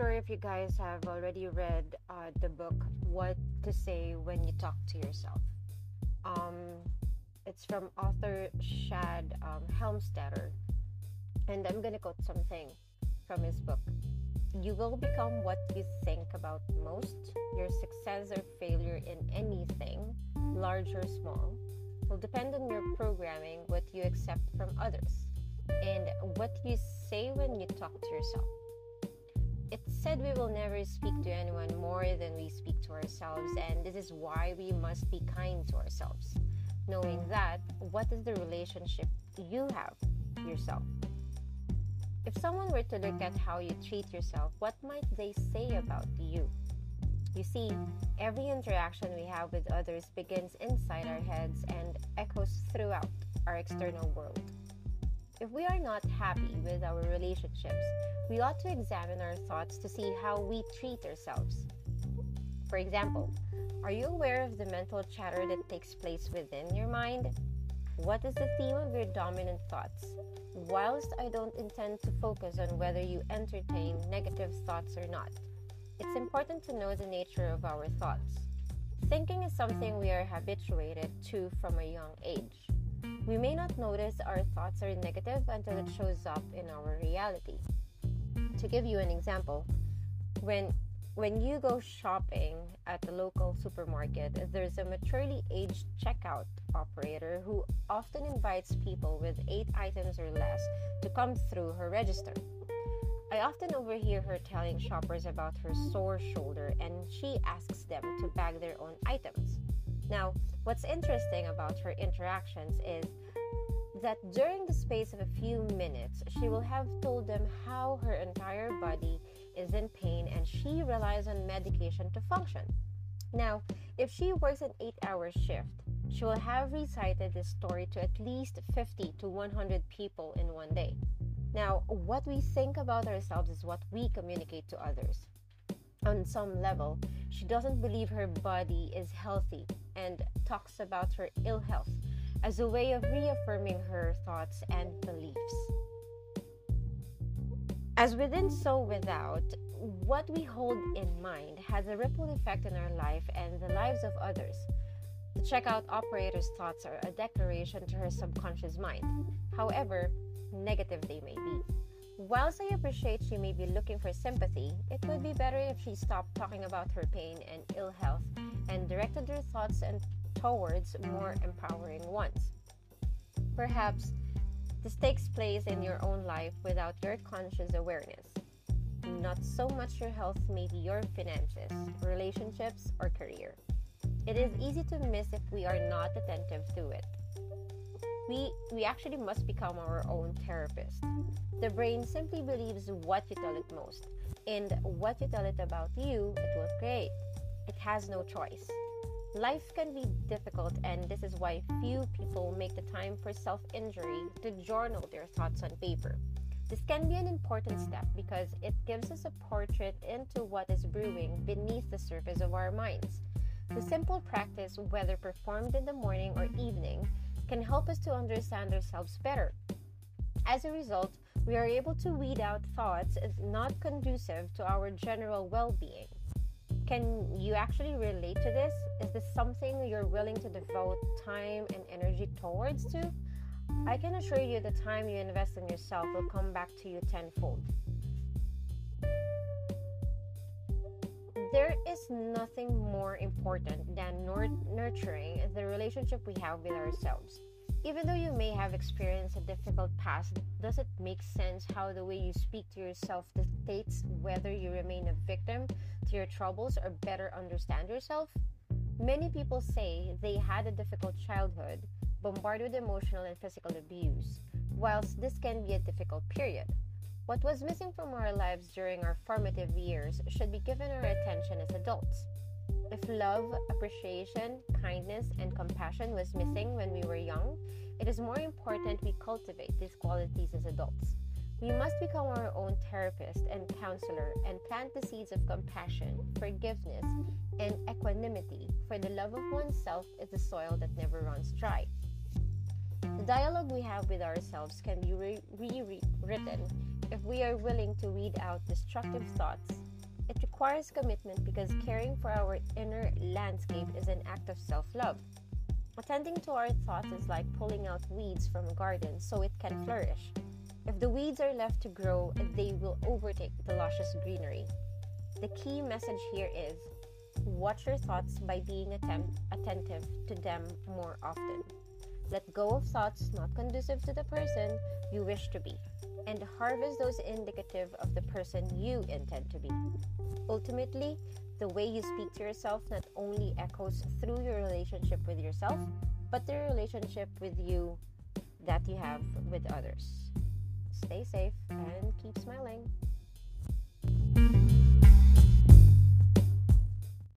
sure if you guys have already read uh, the book What to Say When You Talk to Yourself. Um, it's from author Shad um, Helmstetter. And I'm going to quote something from his book. You will become what you think about most. Your success or failure in anything, large or small, will depend on your programming, what you accept from others, and what you say when you talk to yourself. It's said we will never speak to anyone more than we speak to ourselves, and this is why we must be kind to ourselves. Knowing that, what is the relationship you have yourself? If someone were to look at how you treat yourself, what might they say about you? You see, every interaction we have with others begins inside our heads and echoes throughout our external world. If we are not happy with our relationships, we ought to examine our thoughts to see how we treat ourselves. For example, are you aware of the mental chatter that takes place within your mind? What is the theme of your dominant thoughts? Whilst I don't intend to focus on whether you entertain negative thoughts or not, it's important to know the nature of our thoughts. Thinking is something we are habituated to from a young age. We may not notice our thoughts are negative until it shows up in our reality. To give you an example, when when you go shopping at the local supermarket, there's a maturely aged checkout operator who often invites people with eight items or less to come through her register. I often overhear her telling shoppers about her sore shoulder and she asks them to bag their own items. Now, what's interesting about her interactions is that during the space of a few minutes, she will have told them how her entire body is in pain and she relies on medication to function. Now, if she works an 8 hour shift, she will have recited this story to at least 50 to 100 people in one day. Now, what we think about ourselves is what we communicate to others. On some level, she doesn't believe her body is healthy and talks about her ill health as a way of reaffirming her thoughts and beliefs. As within, so without, what we hold in mind has a ripple effect in our life and the lives of others. The checkout operator's thoughts are a declaration to her subconscious mind, however negative they may be. Whilst I appreciate she may be looking for sympathy, it would be better if she stopped talking about her pain and ill health and directed her thoughts and towards more empowering ones. Perhaps this takes place in your own life without your conscious awareness. Not so much your health, maybe your finances, relationships, or career. It is easy to miss if we are not attentive to it. We, we actually must become our own therapist. The brain simply believes what you tell it most, and what you tell it about you, it will create. It has no choice. Life can be difficult, and this is why few people make the time for self injury to journal their thoughts on paper. This can be an important step because it gives us a portrait into what is brewing beneath the surface of our minds. The simple practice, whether performed in the morning or evening, can help us to understand ourselves better. As a result, we are able to weed out thoughts not conducive to our general well being. Can you actually relate to this? Is this something you're willing to devote time and energy towards to? I can assure you the time you invest in yourself will come back to you tenfold. There is nothing more important than nurturing the relationship we have with ourselves. Even though you may have experienced a difficult past, does it make sense how the way you speak to yourself dictates whether you remain a victim to your troubles or better understand yourself? Many people say they had a difficult childhood, bombarded with emotional and physical abuse. Whilst this can be a difficult period, what was missing from our lives during our formative years should be given our attention as adults. If love, appreciation, kindness, and compassion was missing when we were young, it is more important we cultivate these qualities as adults. We must become our own therapist and counselor and plant the seeds of compassion, forgiveness, and equanimity, for the love of oneself is the soil that never runs dry. The dialogue we have with ourselves can be rewritten re- if we are willing to weed out destructive thoughts It requires commitment because caring for our inner landscape is an act of self love. Attending to our thoughts is like pulling out weeds from a garden so it can flourish. If the weeds are left to grow, they will overtake the luscious greenery. The key message here is watch your thoughts by being attempt, attentive to them more often. Let go of thoughts not conducive to the person you wish to be, and harvest those indicative of the person you intend to be. Ultimately, the way you speak to yourself not only echoes through your relationship with yourself, but the relationship with you that you have with others. Stay safe and keep smiling.